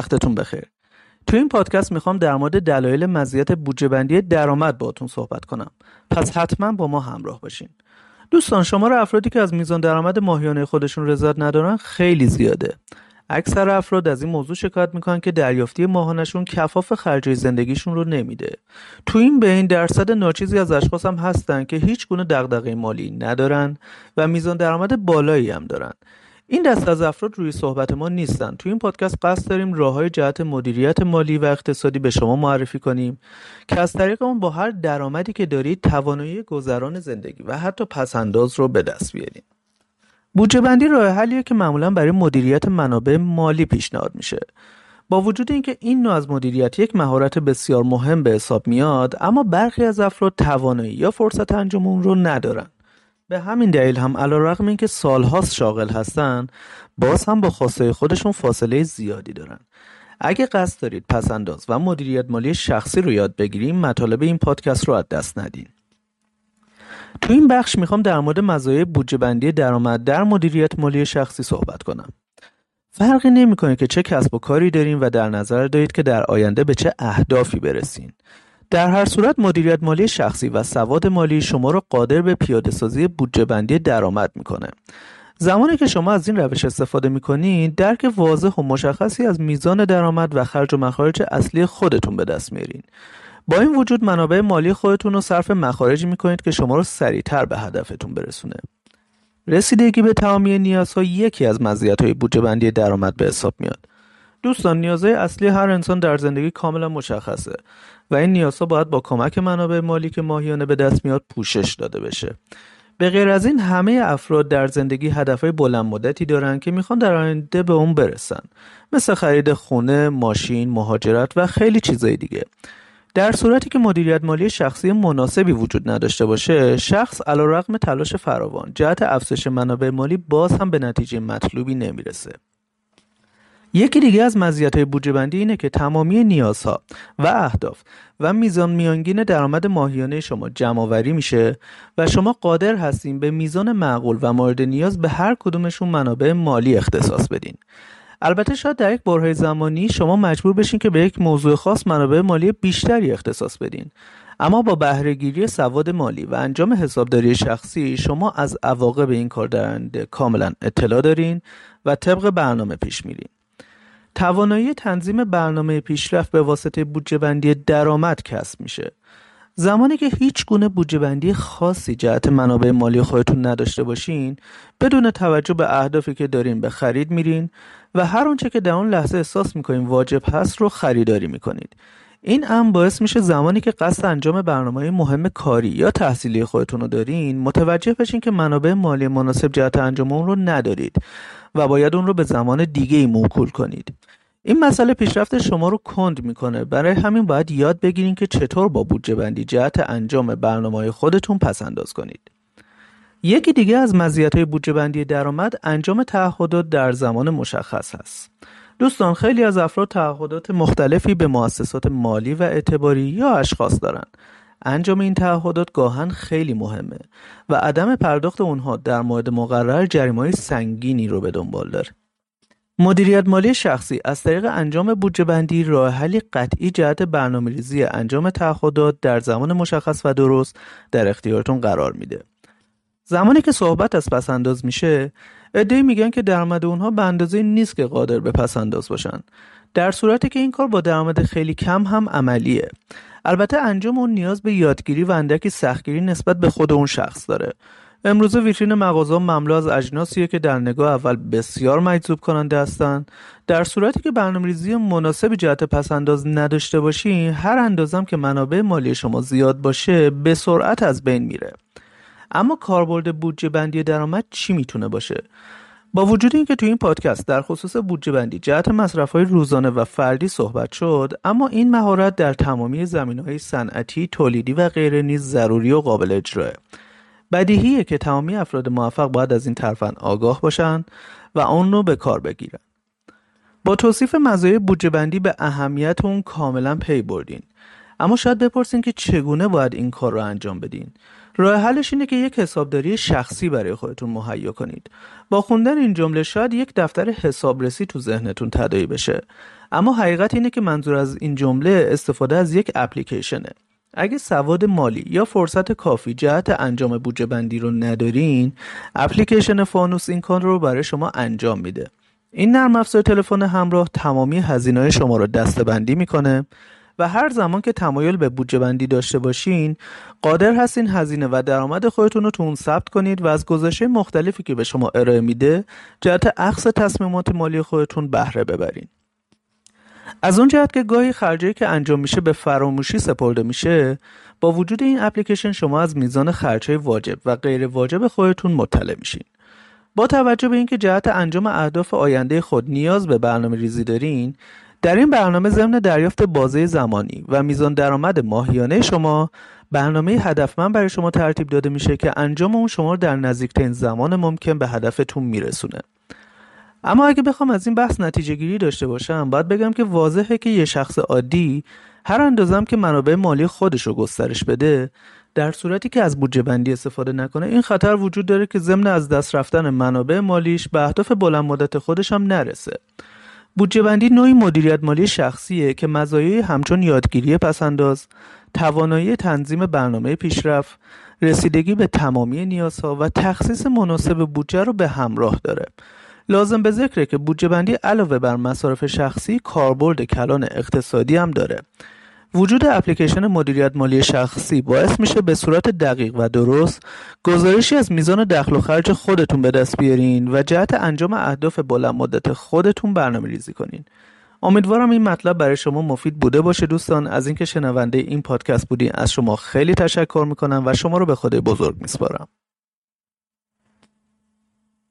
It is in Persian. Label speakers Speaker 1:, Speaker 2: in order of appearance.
Speaker 1: وقتتون بخیر. تو این پادکست می‌خوام در مورد دلایل مزیت بودجه بندی درآمد باهاتون صحبت کنم. پس حتما با ما همراه باشین. دوستان شمار افرادی که از میزان درآمد ماهیانه خودشون رضایت ندارن خیلی زیاده. اکثر افراد از این موضوع شکایت می‌کنن که دریافتی ماهانشون کفاف خرجای زندگیشون رو نمیده. تو این بین درصد ناچیزی از اشخاص هم هستن که هیچ گونه دغدغه مالی ندارن و میزان درآمد بالایی هم دارن. این دست از افراد روی صحبت ما نیستن. تو این پادکست قصد داریم راه های جهت مدیریت مالی و اقتصادی به شما معرفی کنیم که از طریق اون با هر درآمدی که دارید توانایی گذران زندگی و حتی پسنداز رو به دست بیارید. بودجه بندی راه حلیه که معمولا برای مدیریت منابع مالی پیشنهاد میشه. با وجود اینکه این نوع از مدیریت یک مهارت بسیار مهم به حساب میاد اما برخی از افراد توانایی یا فرصت انجام اون رو ندارن. به همین دلیل هم علیرغم اینکه سالهاست شاغل هستن باز هم با خواسته خودشون فاصله زیادی دارن. اگه قصد دارید پسنداز و مدیریت مالی شخصی رو یاد بگیریم مطالب این پادکست رو از دست ندین. تو این بخش می‌خوام در مورد مزایای بودجه بندی درآمد در مدیریت مالی شخصی صحبت کنم. فرقی نمی‌کنه که چه کسب و کاری داریم و در نظر دارید که در آینده به چه اهدافی برسین. در هر صورت مدیریت مالی شخصی و سواد مالی شما را قادر به پیاده سازی بودجه بندی درآمد می‌کنه. زمانی که شما از این روش استفاده می‌کنید درک واضح و مشخصی از میزان درآمد و خرج و مخارج اصلی خودتون به دست میارین. با این وجود منابع مالی خودتون رو صرف مخارجی می‌کنید که شما رو سریعتر به هدفتون برسونه. رسیدگی به تمامی نیازها یکی از مزیت‌های بودجه بندی درآمد به حساب میاد. دوستان نیازهای اصلی هر انسان در زندگی کاملا مشخصه و این نیازها باید با کمک منابع مالی که ماهیانه به دست میاد پوشش داده بشه. به غیر از این همه افراد در زندگی هدفهای بلند مدتی دارن که می‌خوان در آینده به اون برسن. مثل خرید خونه، ماشین، مهاجرت و خیلی چیزای دیگه. در صورتی که مدیریت مالی شخصی مناسبی وجود نداشته باشه شخص علیرغم تلاش فراوان جهت افزایش منابع مالی باز هم به نتیجه مطلوبی نمی‌رسه. یکی دیگه از مزیت‌های بودجه بندی اینه که تمامی نیازها و اهداف و میزان میانگین درآمد ماهیانه شما جمعآوری میشه و شما قادر هستین به میزان معقول و مورد نیاز به هر کدومشون منابع مالی اختصاص بدین. البته شاید در یک برهای زمانی شما مجبور بشین که به یک موضوع خاص منابع مالی بیشتری اختصاص بدین. اما با بهرهگیری سواد مالی و انجام حسابداری شخصی شما از عواقب این کار درنده کاملا اطلاع دارین و طبق برنامه پیش میرین. توانایی تنظیم برنامه پیشرفت به واسطه بودجه بندی درآمد کسب میشه. زمانی که هیچ گونه بودجه بندی خاصی جهت منابع مالی خودتون نداشته باشین بدون توجه به اهدافی که دارین به خرید میرین و هر آنچه که در اون لحظه احساس می‌کنین واجب هست رو خریداری می‌کنید. این هم باعث میشه زمانی که قصد انجام برنامه مهم کاری یا تحصیلی خودتون رو دارین متوجه بشین که منابع مالی مناسب جهت انجام اون رو ندارید و باید اون رو به زمان دیگه ای موکول کنید. این مسئله پیشرفت شما رو کند می‌کنه. برای همین باید یاد بگیرین که چطور با بودجه بندی جهت انجام برنامه خودتون پس انداز کنید. یکی دیگه از مزیت‌های بودجه بندی درآمد انجام تعهدات در زمان مشخص هست دوستان خیلی از افراد تعهدات مختلفی به مؤسسات مالی و اعتباری یا اشخاص دارند انجام این تعهدات گاهن خیلی مهمه و عدم پرداخت اونها در مورد مقرر جریمه سنگینی رو به دنبال داره مدیریت مالی شخصی از طریق انجام بودجه بندی راه حلی قطعی جهت برنامه ریزی انجام تعهدات در زمان مشخص و درست در اختیارتون قرار میده. زمانی که صحبت از پسنداز میشه، ادعی میگن که درآمد اونها به اندازه نیست که قادر به پسنداز باشن. در صورتی که این کار با درآمد خیلی کم هم عملیه. البته انجام اون نیاز به یادگیری و اندکی سختگیری نسبت به خود اون شخص داره. امروزه ویترین مغازه مملو از اجناسیه که در نگاه اول بسیار مجذوب کننده هستند در صورتی که برنامه‌ریزی مناسبی جهت پسنداز نداشته باشی هر اندازم که منابع مالی شما زیاد باشه به سرعت از بین میره اما کاربرد بودجه بندی درآمد چی می‌تونه باشه؟ با وجود اینکه تو این پادکست در خصوص بودجه بندی جهت مصرف های روزانه و فردی صحبت شد اما این مهارت در تمامی زمین های صنعتی تولیدی و غیره نیز ضروری و قابل اجراه. بدیهیه که تمامی افراد موفق باید از این ترفند آگاه باشن و اون رو به کار بگیرن با توصیف مزایای بودجه بندی به اهمیت اون کاملا پی بردین. اما شاید بپرسین که چگونه باید این کار رو انجام بدین. راه حلش اینه که یک حسابداری شخصی برای خودتون مهیا کنید. با خوندن این جمله شاید یک دفتر حسابرسی تو ذهنتون تدایی بشه. اما حقیقت اینه که منظور از این جمله استفاده از یک اپلیکیشنه. اگه سواد مالی یا فرصت کافی جهت انجام بودجه بندی رو ندارین، اپلیکیشن فانوس این کار رو برای شما انجام میده. این نرم افزار تلفن همراه تمامی هزینه شما رو دستبندی می‌کنه و هر زمان که تمایل به بودجه بندی داشته باشین قادر هستین هزینه و درآمد خودتون رو تو اون ثبت کنید و از گزارش مختلفی که به شما ارائه میده جهت اخص تصمیمات مالی خودتون بهره ببرین. از اون جهت که گاهی خرجی که انجام میشه به فراموشی سپرده میشه با وجود این اپلیکیشن شما از میزان خرجهای واجب و غیر واجب خودتون مطلع میشین. با توجه به اینکه جهت انجام اهداف آینده خود نیاز به برنامه ریزی دارین در این برنامه ضمن دریافت بازه زمانی و میزان درآمد ماهیانه شما برنامه هدفمند برای شما ترتیب داده میشه که انجام اون شما در نزدیکترین زمان ممکن به هدفتون میرسونه. اما اگه بخوام از این بحث نتیجه گیری داشته باشم باید بگم که واضحه که یه شخص عادی هر اندازم که منابع مالی خودش رو گسترش بده در صورتی که از بودجه بندی استفاده نکنه این خطر وجود داره که ضمن از دست رفتن منابع مالیش به اهداف بلند مدت خودش هم نرسه. بودجه بندی نوعی مدیریت مالی شخصیه که مزایای همچون یادگیری پسنداز، توانایی تنظیم برنامه پیشرفت، رسیدگی به تمامی نیازها و تخصیص مناسب بودجه رو به همراه داره. لازم به ذکره که بودجه بندی علاوه بر مصارف شخصی کاربرد کلان اقتصادی هم داره. وجود اپلیکیشن مدیریت مالی شخصی باعث میشه به صورت دقیق و درست گزارشی از میزان دخل و خرج خودتون به دست بیارین و جهت انجام اهداف بلند مدت خودتون برنامه ریزی کنین. امیدوارم این مطلب برای شما مفید بوده باشه دوستان از اینکه شنونده این پادکست بودین از شما خیلی تشکر می‌کنم و شما رو به خدای بزرگ میسپارم